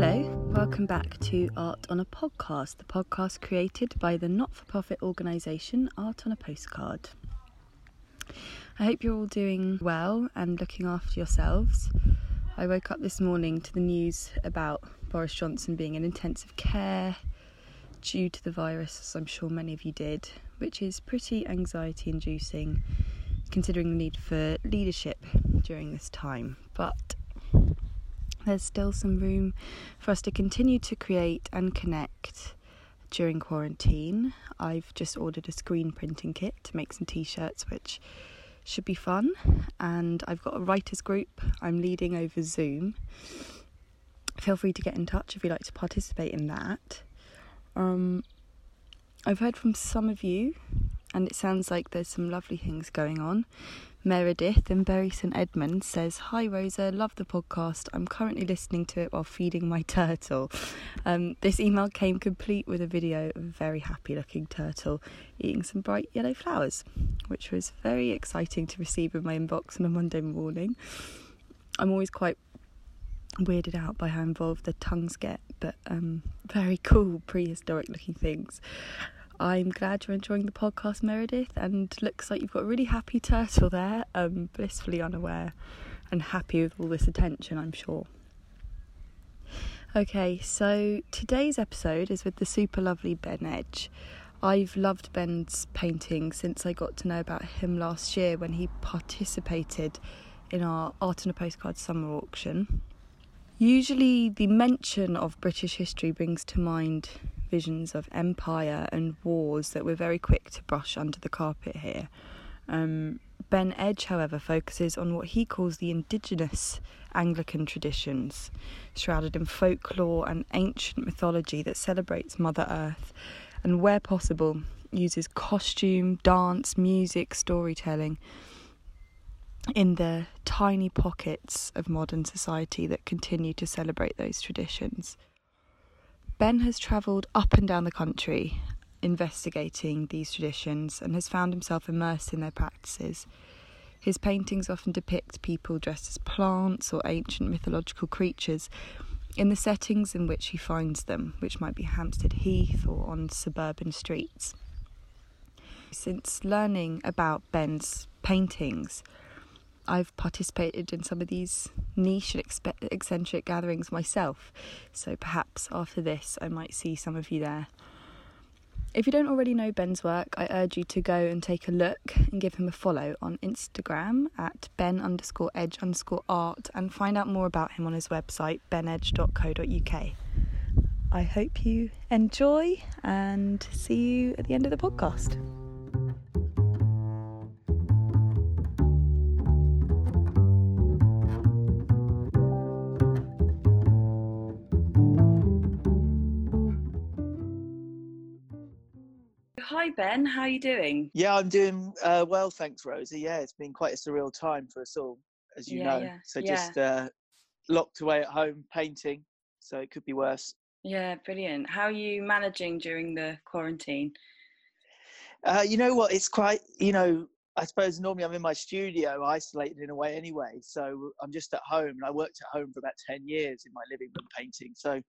Hello, welcome back to Art on a Podcast, the podcast created by the not for profit organisation Art on a Postcard. I hope you're all doing well and looking after yourselves. I woke up this morning to the news about Boris Johnson being in intensive care due to the virus, as I'm sure many of you did, which is pretty anxiety inducing considering the need for leadership during this time. But there's still some room for us to continue to create and connect during quarantine. I've just ordered a screen printing kit to make some t shirts, which should be fun. And I've got a writers group I'm leading over Zoom. Feel free to get in touch if you'd like to participate in that. Um, I've heard from some of you, and it sounds like there's some lovely things going on. Meredith in Bury St Edmunds says, Hi Rosa, love the podcast. I'm currently listening to it while feeding my turtle. Um, this email came complete with a video of a very happy looking turtle eating some bright yellow flowers, which was very exciting to receive in my inbox on a Monday morning. I'm always quite weirded out by how involved the tongues get, but um, very cool prehistoric looking things. I'm glad you're enjoying the podcast, Meredith, and looks like you've got a really happy turtle there, um, blissfully unaware and happy with all this attention, I'm sure. Okay, so today's episode is with the super lovely Ben Edge. I've loved Ben's painting since I got to know about him last year when he participated in our Art on a Postcard summer auction. Usually, the mention of British history brings to mind visions of empire and wars that we're very quick to brush under the carpet here. Um, ben Edge, however, focuses on what he calls the indigenous Anglican traditions, shrouded in folklore and ancient mythology that celebrates Mother Earth, and where possible, uses costume, dance, music, storytelling in the tiny pockets of modern society that continue to celebrate those traditions. Ben has travelled up and down the country investigating these traditions and has found himself immersed in their practices. His paintings often depict people dressed as plants or ancient mythological creatures in the settings in which he finds them, which might be Hampstead Heath or on suburban streets. Since learning about Ben's paintings, I've participated in some of these niche and expe- eccentric gatherings myself, so perhaps after this I might see some of you there. If you don't already know Ben's work, I urge you to go and take a look and give him a follow on Instagram at ben underscore edge underscore art and find out more about him on his website benedge.co.uk. I hope you enjoy and see you at the end of the podcast. Hi Ben, how are you doing? Yeah, I'm doing uh, well, thanks, Rosie. Yeah, it's been quite a surreal time for us all, as you Yeah, know. yeah, So yeah. just uh, locked away at home painting, so it could be worse. Yeah, brilliant. How are you managing during the quarantine? Uh, you know what? It's quite, you know, I suppose normally I'm in my studio, isolated in a way anyway. So I'm just at home, and I worked at home for about ten years in my living room painting. So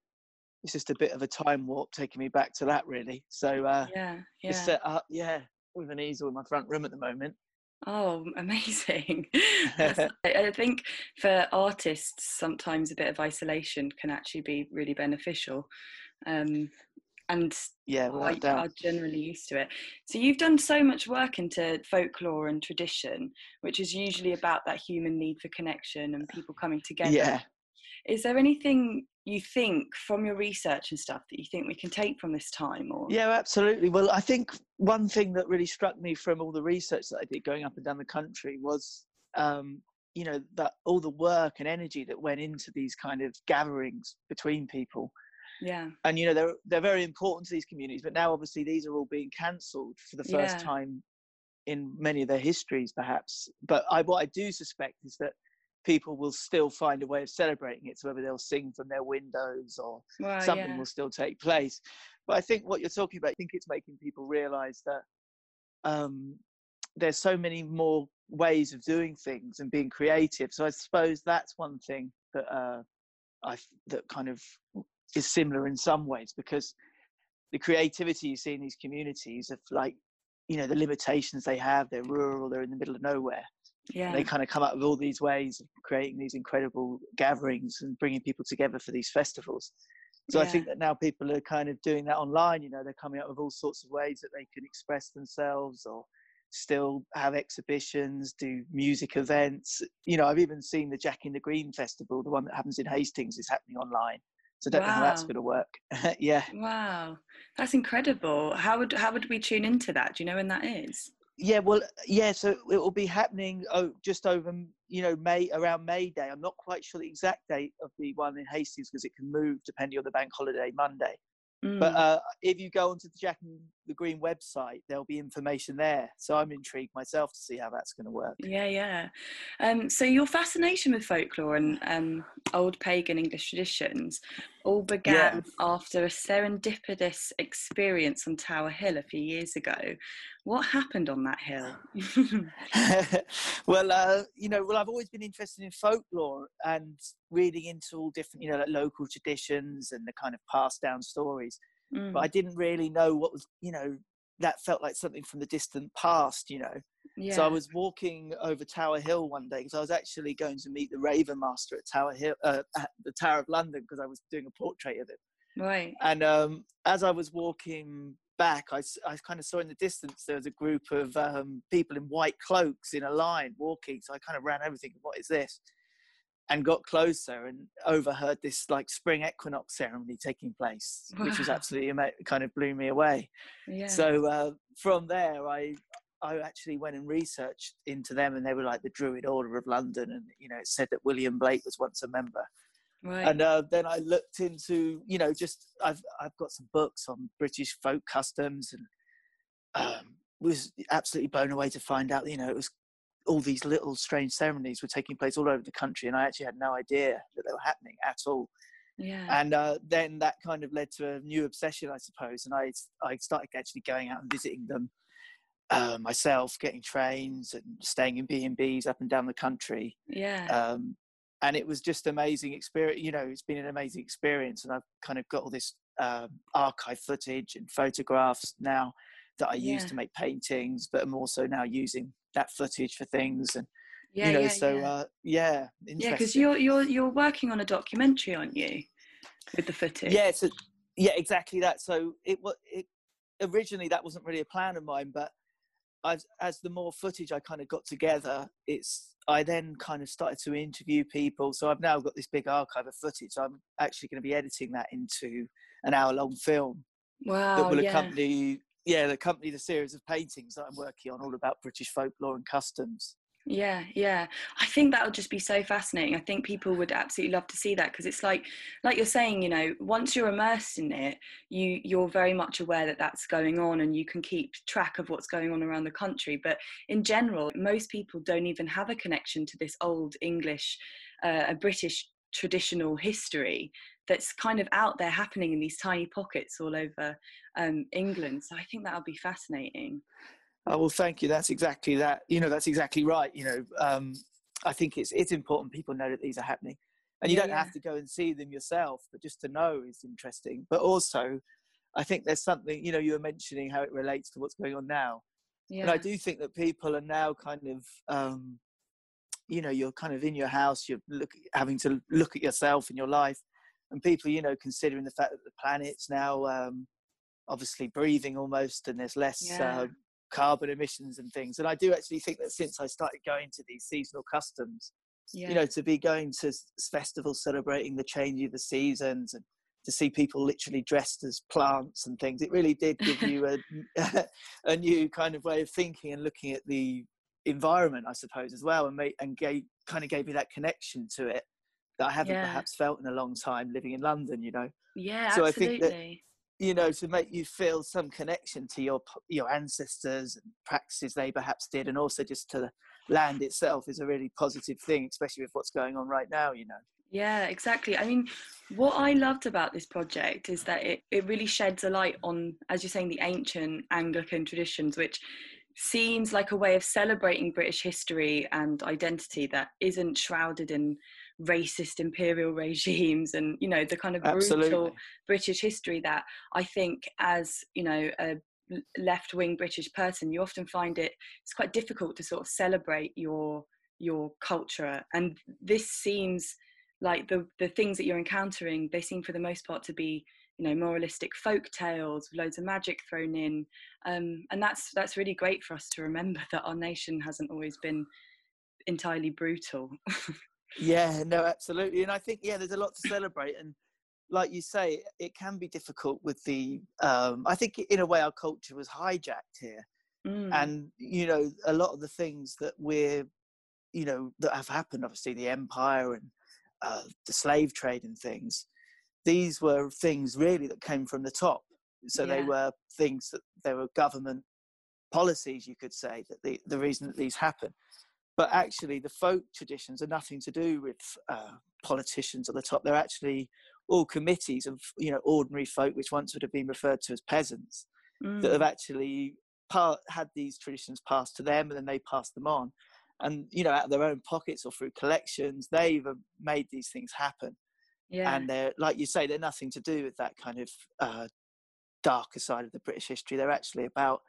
it's just a bit of a time warp taking me back to that, really. So uh, Yeah, just yeah. set up, yeah, with an easel in my front room at the moment. Oh, amazing. I I think for artists, sometimes a bit of isolation can actually be really beneficial. Um, and Yeah, I without doubt. are generally used to it. So you've done so much work into folklore and tradition, which is usually about that human need for connection and people coming together. Yeah. Is there anything you think from your research and stuff that you think we can take from this time? Or Yeah, absolutely. Well, I think one thing that really struck me from all the research that I did going up and down the country was, um, you know, that all the work and energy that went into these kind of gatherings between people. yeah, And you know, they're they're very important to these communities. But now, obviously, these are all being cancelled for the first Yeah. time in many of their histories, perhaps. But I, what I do suspect is that people will still find a way of celebrating it. So whether they'll sing from their windows or well, something yeah. will still take place. But I think what you're talking about, I think it's making people realize that um, there's so many more ways of doing things and being creative. So I suppose that's one thing that uh, I that kind of is similar in some ways because the creativity you see in these communities of like you know the limitations they have they're rural they're in the middle of nowhere yeah they kind of come up with all these ways of creating these incredible gatherings and bringing people together for these festivals so yeah. i think that now people are kind of doing that online you know they're coming up with all sorts of ways that they can express themselves or still have exhibitions do music events you know i've even seen the jack in the green festival the one that happens in hastings is happening online so I don't wow. know how that's going to work. yeah. Wow, that's incredible. How would how would we tune into that? Do you know when that is? Yeah, well, yeah. So it will be happening oh, just over you know May around May Day. I'm not quite sure the exact date of the one in Hastings because it can move depending on the bank holiday Monday. Mm. But uh, if you go onto the Jack in the Green website, there'll be information there. So I'm intrigued myself to see how that's going to work. Yeah, yeah. Um, so your fascination with folklore and um, old pagan English traditions all began yeah. after a serendipitous experience on Tower Hill a few years ago. What happened on that hill? well, uh, you know, well, I've always been interested in folklore and reading into all different, you know, like local traditions and the kind of passed down stories. Mm. But I didn't really know what was, you know, that felt like something from the distant past, you know. Yeah. So I was walking over Tower Hill one day because I was actually going to meet the Raven Master at Tower Hill, uh, at the Tower of London, because I was doing a portrait of him. Right. And um, as I was walking back, I, I kind of saw in the distance there was a group of um, people in white cloaks in a line walking. So I kind of ran over thinking, what is this? And got closer and overheard this like spring equinox ceremony taking place, wow. which was absolutely kind of blew me away. Yeah. So uh, from there, I I actually went and researched into them, and they were like the Druid Order of London, and you know it said that William Blake was once a member. Right. And uh, then I looked into, you know, just I've I've got some books on British folk customs, and um, was absolutely blown away to find out, you know, it was all these little strange ceremonies were taking place all over the country, and I actually had no idea that they were happening at all. Yeah. And uh, then that kind of led to a new obsession, I suppose, and I I started actually going out and visiting them uh, myself, getting trains and staying in B and B's up and down the country. Yeah. Um, and it was just amazing experience. You know, it's been an amazing experience, and I've kind of got all this um, archive footage and photographs now that I yeah. use to make paintings, but I'm also now using that footage for things and yeah, you know yeah, so yeah. uh yeah yeah because you're you're you're working on a documentary aren't you with the footage? Yeah so yeah exactly that. So it was it originally that wasn't really a plan of mine but as as the more footage i kind of got together it's i then kind of started to interview people. So i've now got this big archive of footage. I'm actually going to be editing that into an hour long film wow that will accompany yeah, the company, the series of paintings that I'm working on, all about British folklore and customs. Yeah, yeah. I think that would just be so fascinating. I think people would absolutely love to see that because it's like, like you're saying, you know, once you're immersed in it, you you're very much aware that that's going on, and you can keep track of what's going on around the country. But in general, most people don't even have a connection to this old English, uh, a British traditional history that's kind of out there happening in these tiny pockets all over um, England. So I think that would be fascinating. Oh, well, thank you. That's exactly that. You know, that's exactly right. You know, um, I think it's it's important people know that these are happening, and you yeah, don't yeah. have to go and see them yourself, but just to know is interesting. But also, I think there's something. You know, you were mentioning how it relates to what's going on now, yeah. and I do think that people are now kind of. Um, you know, you're kind of in your house. You're look, having to look at yourself and your life, and people, you know, considering the fact that the planet's now um, obviously breathing almost, and there's less yeah. uh, carbon emissions and things. And I do actually think that since I started going to these seasonal customs, yeah. you know, to be going to festivals celebrating the change of the seasons and to see people literally dressed as plants and things, it really did give you a, a new kind of way of thinking and looking at the environment, I suppose, as well, and made, and gave, kind of gave me that connection to it that I haven't yeah. perhaps felt in a long time living in London, you know. Yeah, so absolutely. I think that you know to make you feel some connection to your your ancestors and practices they perhaps did, and also just to the land itself is a really positive thing, especially with what's going on right now, you know. Yeah, exactly. I mean, what I loved about this project is that it, it really sheds a light on, as you're saying, the ancient Anglican traditions, which seems like a way of celebrating British history and identity that isn't shrouded in racist imperial regimes and you know the kind of Absolutely. brutal british history that i think as you know a left wing british person you often find it it's quite difficult to sort of celebrate your your culture. And this seems like the the things that you're encountering they seem for the most part to be you know moralistic folk tales with loads of magic thrown in. Um, and that's that's really great for us to remember that our nation hasn't always been entirely brutal yeah no absolutely and i think yeah there's a lot to celebrate and like you say it can be difficult with the um, i think in a way our culture was hijacked here mm. and you know a lot of the things that we're you know that have happened obviously the empire and uh, the slave trade and things these were things really that came from the top. So yeah. they were things that there were government policies, you could say, that the, the reason that these happen. But actually, the folk traditions are nothing to do with uh, politicians at the top. They're actually all committees of you know ordinary folk, which once would have been referred to as peasants, mm. that have mm. actually part, had these traditions passed to them, and then they passed them on. And you know, out of their own pockets or through collections, they've uh, made these things happen yeah. and they're like you say they're nothing to do with that kind of uh, darker side of the british history they're actually about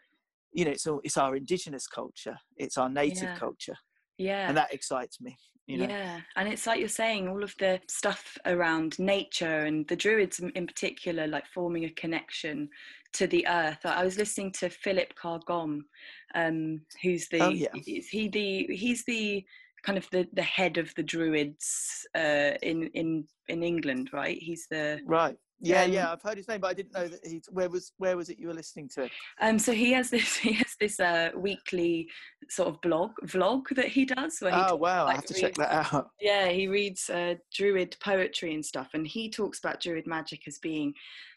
you know it's all it's our indigenous culture it's our native yeah. culture yeah and that excites me you know? yeah and it's like you're saying all of the stuff around nature and the druids in particular like forming a connection to the earth i was listening to philip carr-gomm um, who's the oh, yeah. is he the he's the kind of the, the head of the Druids uh, in in in England, right? He's the right. Yeah, um, yeah, I've heard his name, but I didn't know that he. Where was where was it you were listening to? Um, so he has this he has this uh, weekly sort of blog vlog that he does. Where he oh talks, wow, like, I have to reads, check that out. Yeah, he reads uh, Druid poetry and stuff, and he talks about Druid magic as being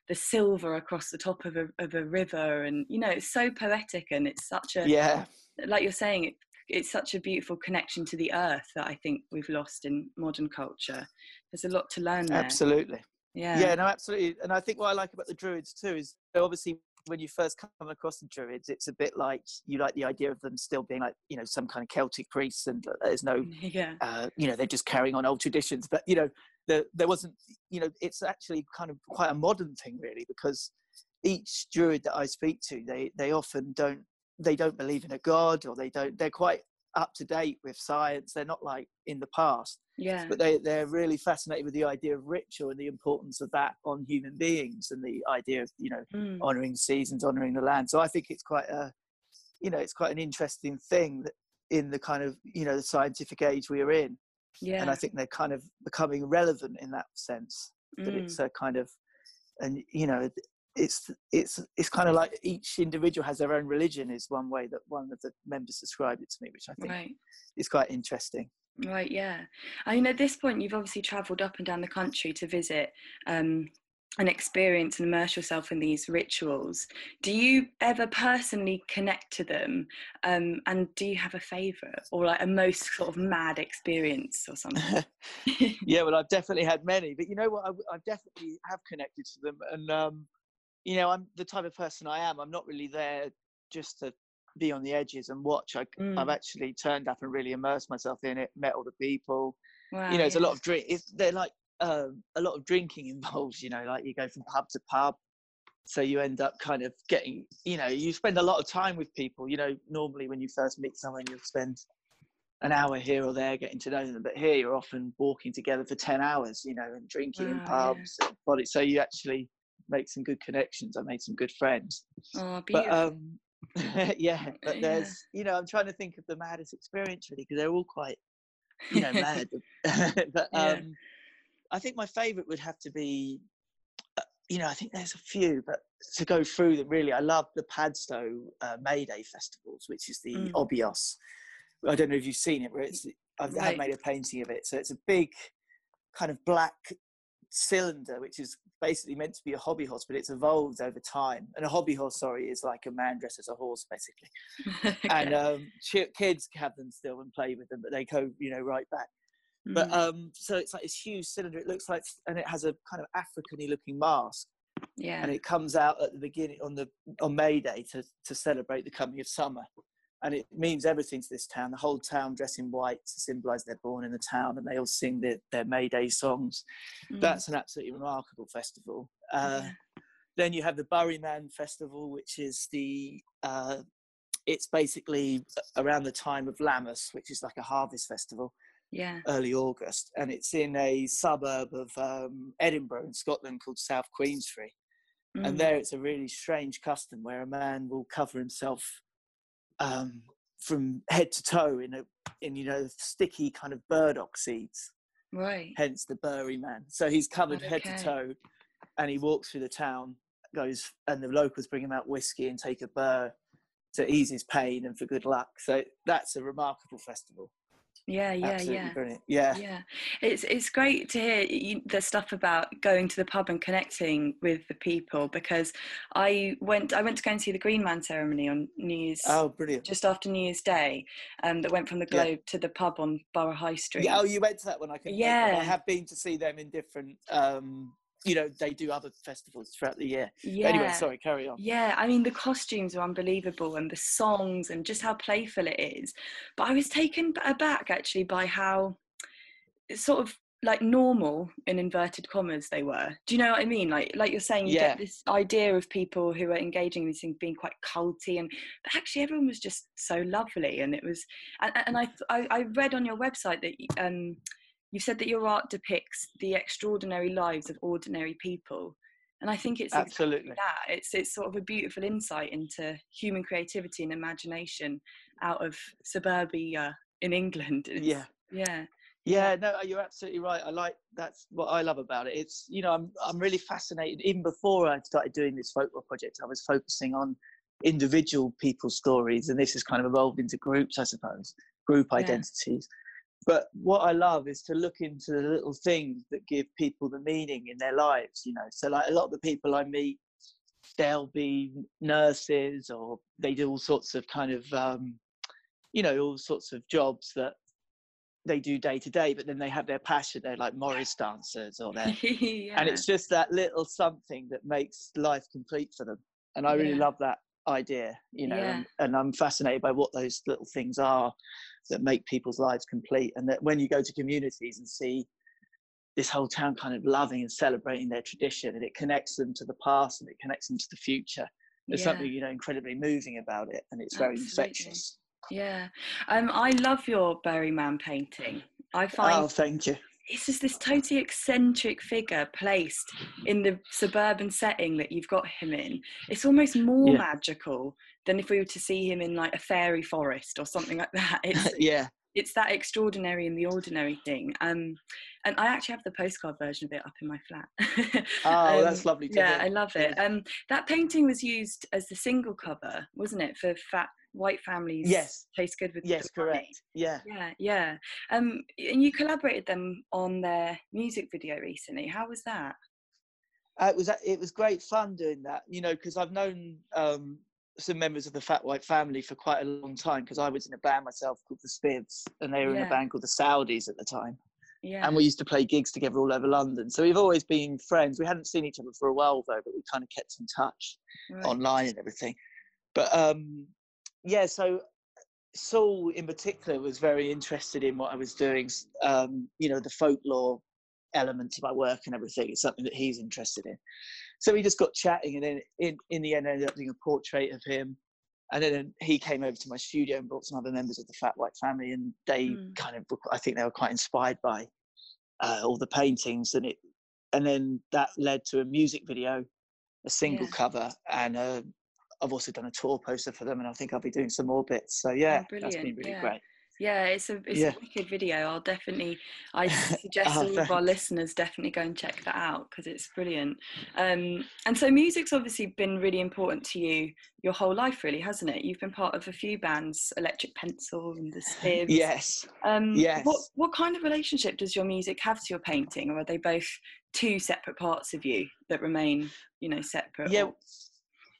the silver across the top of a of a river, and you know it's so poetic and it's such a yeah like you're saying it it's such a beautiful connection to the earth that I think we've lost in modern culture. There's a lot to learn there. Absolutely. Yeah. Yeah, no, absolutely. And I think what I like about the Druids too is obviously when you first come across the Druids, it's a bit like you like the idea of them still being like, you know, some kind of Celtic priests and there's no, yeah. Uh, you know, they're just carrying on old traditions. But, you know, the, there wasn't, you know, it's actually kind of quite a modern thing really because each Druid that I speak to, they, they often don't they don't believe in a god or they don't they're quite up to date with science they're not like in the past yeah but they they're really fascinated with the idea of ritual and the importance of that on human beings and the idea of you know mm. honoring seasons honoring the land so i think it's quite a you know it's quite an interesting thing that in the kind of you know the scientific age we are in yeah and i think they're kind of becoming relevant in that sense that mm. it's a kind of and you know it's it's it's kind of like each individual has their own religion is one way that one of the members described it to me which i think right. is quite interesting right yeah. I mean at this point you've obviously traveled up and down the country to visit um, and experience and immerse yourself in these rituals. Do you ever personally connect to them? Um, and do you have a favorite or like a most sort of mad experience or something? Yeah well i've definitely had many but you know what? I, I definitely have connected to them and um, you know, I'm the type of person I am. I'm not really there just to be on the edges and watch. I, mm. I've actually turned up and really immersed myself in it, met all the people. Wow, you know, it's a lot of drink. It's, they're like um, a lot of drinking involved. You know, like you go from pub to pub, so you end up kind of getting. You know, you spend a lot of time with people. You know, normally when you first meet someone, you'll spend an hour here or there getting to know them, but here you're often walking together for ten hours. You know, and drinking wow, in pubs. Yeah. So you actually make some good connections. I made some good friends. Oh, beautiful. But, um, yeah, but there's, you know, I'm trying to think of the maddest experience really because they're all quite, you know, mad. but yeah. um, I think my favourite would have to be, uh, you know, I think there's a few, but to go through them really, I love the Padstow uh, May Day festivals, which is the mm. Obby Oss. I don't know if you've seen it, where it's I've right. made a painting of it. So it's a big kind of black cylinder, which is basically meant to be a hobby horse, but it's evolved over time. And a hobby horse, sorry, is like a man dressed as a horse, basically. okay. And um, kids have them still and play with them, but they go, you know, right back. Mm. But um, so it's like this huge cylinder. It looks like, and it has a kind of African-y looking mask. Yeah. And it comes out at the beginning on the on May Day to to celebrate the coming of summer. And it means everything to this town. The whole town dress in white to symbolise they're born in the town, and they all sing their, their May Day songs. Mm. That's an absolutely remarkable festival. Uh, yeah. Then you have the Burryman Festival, which is the uh, it's basically around the time of Lammas, which is like a harvest festival. Yeah. Early August, and it's in a suburb of um, Edinburgh in Scotland called South Queensferry. Mm. And there, it's a really strange custom where a man will cover himself um, from head to toe in a in you know sticky kind of burdock seeds. Right. Hence the burry man. So he's covered okay. head to toe, and he walks through the town, goes, and the locals bring him out whiskey and take a burr to ease his pain and for good luck. So that's a remarkable festival. Yeah, yeah, Absolutely yeah. Brilliant. Yeah. Yeah. It's it's great to hear the stuff about going to the pub and connecting with the people because I went I went to go and see the Green Man ceremony on New Year's Oh, brilliant. Just after New Year's Day. Um that went from the Globe yeah. to the pub on Borough High Street. Yeah, oh you went to that one I can Yeah. I have been to see them in different um you know they do other festivals throughout the year. Yeah anyway sorry carry on. Yeah i mean the costumes are unbelievable and the songs and just how playful it is. But i was taken aback actually by how sort of like normal in inverted commas they were. Do you know what i mean? Like like you're saying you yeah. get this idea of people who are engaging in these things being quite culty and but actually everyone was just so lovely and it was and, and I, I i read on your website that um you said that your art depicts the extraordinary lives of ordinary people and i think it's absolutely. exactly that. It's it's sort of a beautiful insight into human creativity and imagination out of suburbia in england. It's, yeah. yeah yeah. No uh, you're absolutely right. I like that's what i love about it. It's you know i'm i'm really fascinated. Even before i started doing this folklore project i was focusing on individual people's stories and this has kind of evolved into groups i suppose group yeah. identities but what I love is to look into the little things that give people the meaning in their lives, you know. So, like a lot of the people I meet, they'll be nurses or they do all sorts of kind of, um, you know, all sorts of jobs that they do day to day, but then they have their passion. They're like Morris dancers or they're, yeah. and it's just that little something that makes life complete for them. And I really yeah. love that idea, you know, yeah. and, and I'm fascinated by what those little things are that make people's lives complete. And that when you go to communities and see this whole town kind of loving and celebrating their tradition, and it connects them to the past and it connects them to the future. There's yeah. something you know incredibly moving about it, and it's very Absolutely. infectious. Yeah, um, I love your Burryman painting. I find. Oh, thank you. It's just this totally eccentric figure placed in the suburban setting that you've got him in. It's almost more yeah. magical than if we were to see him in like a fairy forest or something like that. It's, yeah. It's that extraordinary and the ordinary thing. Um, and I actually have the postcard version of it up in my flat. oh, um, that's lovely. yeah, hear. I love it. Um, that painting was used as the single cover, wasn't it, for Fat White Families? Yes. Taste good with yes, correct. Yeah. Yeah, yeah. Um, and you collaborated them on their music video recently. How was that? Uh, it was it was great fun doing that. You know, because I've known um, some members of the Fat White family for quite a long time because I was in a band myself called the Spivs, and they were yeah. in a band called the Saudis at the time. Yeah. And we used to play gigs together all over London. So we've always been friends. We hadn't seen each other for a while though, but we kind of kept in touch right. online and everything. But um, yeah, so Saul in particular was very interested in what I was doing. Um, you know, the folklore elements of my work and everything. It's something that he's interested in. So we just got chatting, and then in, in the end, I ended up doing a portrait of him. And then he came over to my studio and brought some other members of the Fat White family, and they mm. kind of, I think they were quite inspired by uh, all the paintings, and it, and then that led to a music video, a single yeah. cover, and uh, I've also done a tour poster for them, and I think I'll be doing some more bits. So yeah, oh, that's been really yeah. great. Yeah, it's a it's yeah. a wicked video. I'll definitely I suggest oh, all of our listeners definitely go and check that out because it's brilliant. Um, and so music's obviously been really important to you your whole life, really, hasn't it? You've been part of a few bands, Electric Pencil and the Spivs. Yes. Um, yes. What what kind of relationship does your music have to your painting, or are they both two separate parts of you that remain, you know, separate? Yeah. Or?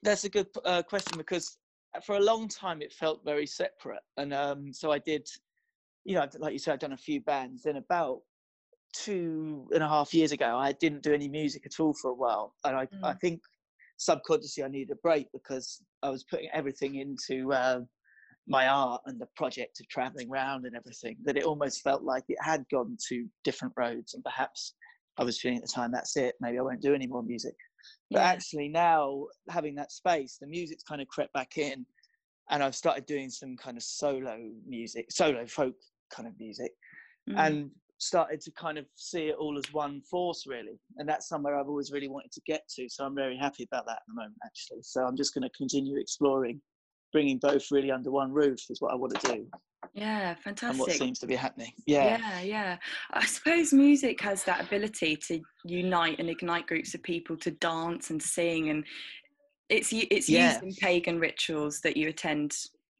That's a good uh, question because for a long time it felt very separate and um, so i did you know like you said i've done a few bands then about two and a half years ago i didn't do any music at all for a while and i, mm. I think subconsciously i needed a break because i was putting everything into uh, my art and the project of traveling around and everything that it almost felt like it had gone to different roads and perhaps I was feeling at the time that's it maybe I won't do any more music but Yeah. actually now having that space the music's kind of crept back in and I've started doing some kind of solo music solo folk kind of music Mm. and started to kind of see it all as one force really and that's somewhere i've always really wanted to get to so i'm very happy about that at the moment actually so i'm just going to continue exploring bringing both really under one roof is what i want to do yeah, fantastic and what seems to be happening yeah Yeah, yeah. I suppose music has that ability to unite and ignite groups of people to dance and sing, and it's it's Yeah. used in pagan rituals that you attend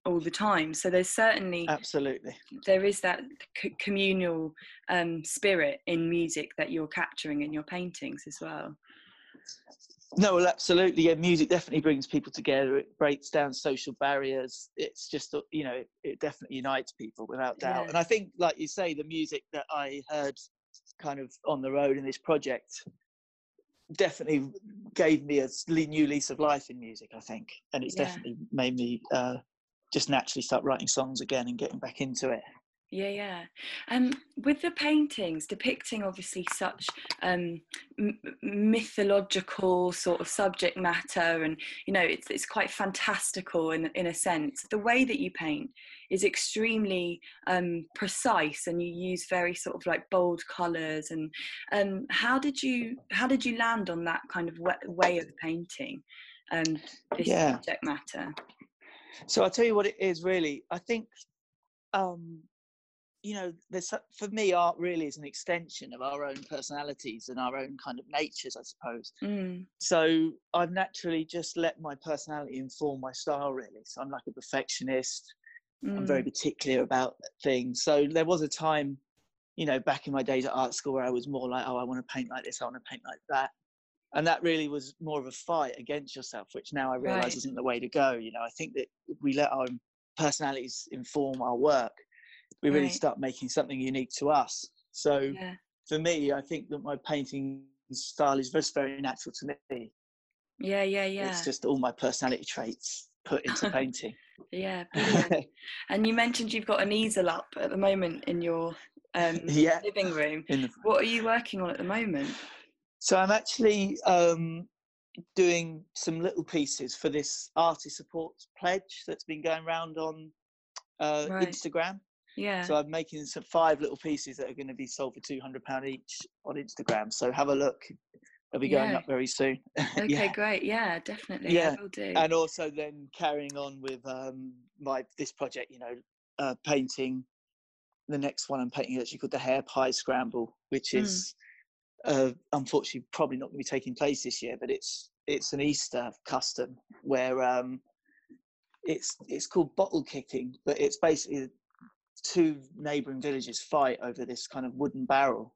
all the time. So there's certainly absolutely there is that c- communal um, spirit in music that you're capturing in your paintings as well. No well absolutely yeah music definitely brings people together it breaks down social barriers it's just uh, you know it definitely unites people without doubt Yeah. and i think like you say the music that i heard kind of on the road in this project definitely gave me a new lease of life in music i think and it's Yeah. definitely made me uh, just naturally start writing songs again and getting back into it Yeah, yeah. Um, with the paintings depicting obviously such um, m- mythological sort of subject matter, and you know, it's it's quite fantastical in in a sense. The way that you paint is extremely um, precise, and you use very sort of like bold colours. And um, how did you how did you land on that kind of way of painting? Um, this Yeah. subject matter. So I'll tell you what it is really. I think, um, you know, there's for me, art really is an extension of our own personalities and our own kind of natures, I suppose. Mm, So I've naturally just let my personality inform my style, really. So I'm like a perfectionist. I'm very mm, particular about things. So there was a time, you know, back in my days at art school where I was more like, oh, I want to paint like this, I want to paint like that. And that really was more of a fight against yourself, which now I realize Right. isn't the way to go. You know, I think that we let our personalities inform our work, we really Right. start making something unique to us. So yeah. for me, I think that my painting style is just very natural to me. Yeah, yeah, yeah. It's just all my personality traits put into painting. Yeah, and you mentioned you've got an easel up at the moment in your um, yeah. living room. The What are you working on at the moment? So I'm actually um, doing some little pieces for this artist support pledge that's been going around on uh, Right. Instagram. Yeah. So I'm making some five little pieces that are going to be sold for two hundred pound each on Instagram. So have a look. They'll be going Yeah. up very soon. okay, yeah. great. Yeah, definitely. Yeah, I will do. And also then carrying on with um, my this project, you know, uh, painting. The next one I'm painting is actually called the Hare Pie Scramble, which Mm. is uh, unfortunately probably not going to be taking place this year, but it's it's an Easter custom where um, it's it's called bottle kicking, but it's basically two neighbouring villages fight over this kind of wooden barrel,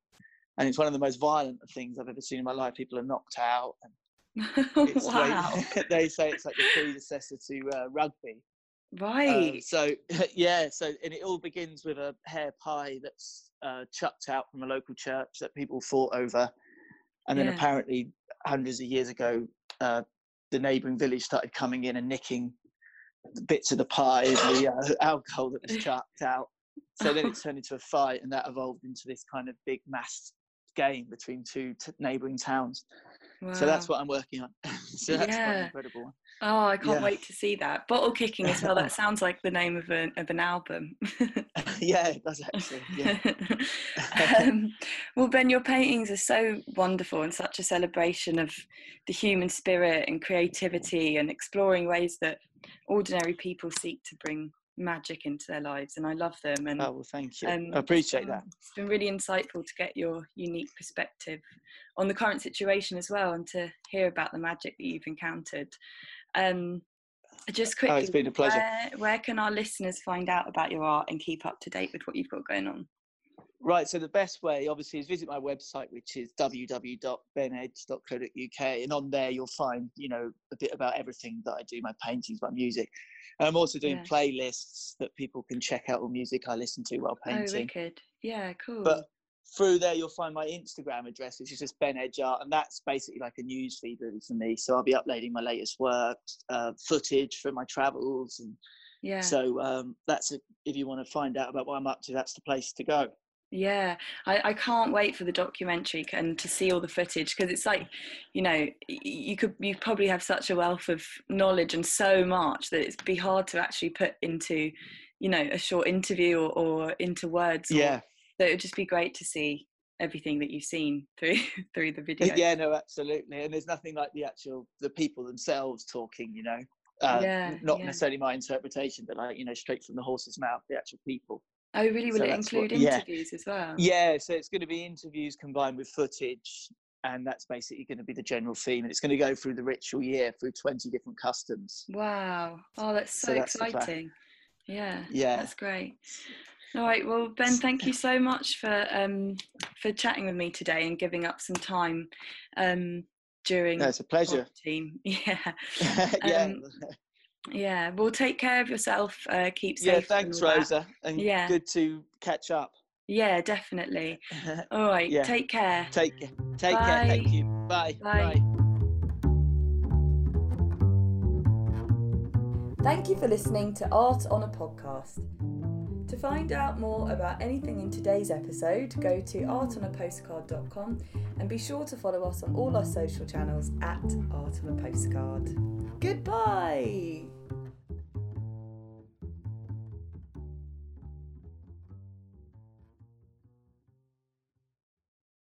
and it's one of the most violent things I've ever seen in my life. People are knocked out, and it's like- wow. they say it's like the predecessor to uh, rugby. Uh, right. so yeah, so and it all begins with a hare pie that's uh, chucked out from a local church that people fought over, and then Yeah. apparently hundreds of years ago, uh, the neighbouring village started coming in and nicking bits of the pie, and the uh, alcohol that was chucked out. So then it turned into a fight, and that evolved into this kind of big mass game between two t- neighbouring towns. So that's what I'm working on. so that's quite Yeah. incredible. Oh, I can't yeah. wait to see that. Bottle kicking as well. That sounds like the name of an of an album. yeah, it does actually. Yeah. um, well, Ben, your paintings are so wonderful and such a celebration of the human spirit and creativity and exploring ways that ordinary people seek to bring magic into their lives. And I love them. And Oh well, thank you. um, I appreciate um, that. It's been really insightful to get your unique perspective on the current situation as well, and to hear about the magic that you've encountered. Um, just Oh, quickly, it's been a pleasure. where, where can our listeners find out about your art and keep up to date with what you've got going on? Right. So the best way, obviously, is visit my website, which is www.benedge.co.uk, and on there you'll find, you know, a bit about everything that I do, my paintings, my music. And I'm also doing Yeah. playlists that people can check out all music I listen to while painting. Oh, painting. wicked! Yeah, cool. but through there you'll find my Instagram address, which is just Ben Edge Art, and that's basically like a news feed really for me. So I'll be uploading my latest work, uh, footage from my travels, and Yeah. So um, that's a, if you want to find out about what I'm up to, that's the place to go. Yeah, I, I can't wait for the documentary and to see all the footage because it's like, you know, you could you probably have such a wealth of knowledge and so much that it'd be hard to actually put into, you know, a short interview or, or into words. or- Yeah, so it would just be great to see everything that you've seen through through the video. yeah, no, absolutely. And there's nothing like the actual the people themselves talking. You know, uh, Yeah, not yeah. necessarily my interpretation, but like you know, straight from the horse's mouth, the actual people. Oh, really? Will So it that's what- include yeah. interviews as well? Yeah, so it's going to be interviews combined with footage, and that's basically going to be the general theme. And it's going to go through the ritual year through 20 different customs. Wow. Oh, that's so, So that's exciting. Yeah. Yeah. That's great. All right. Well, Ben, thank you so much for um for chatting with me today and giving up some time um during No, it's a pleasure. Team. Yeah. yeah, Um, Yeah. Well, take care of yourself. Uh, keep safe. yeah. and Thanks, all that. Rosa, and Yeah. good to catch up. Yeah, definitely. All right. Yeah. Take care. take take care. Thank Bye. you. Bye. Bye. Thank you for listening to Art on a Podcast. To find out more about anything in today's episode, go to artonapostcard.com and be sure to follow us on all our social channels at Art on a Postcard. Goodbye!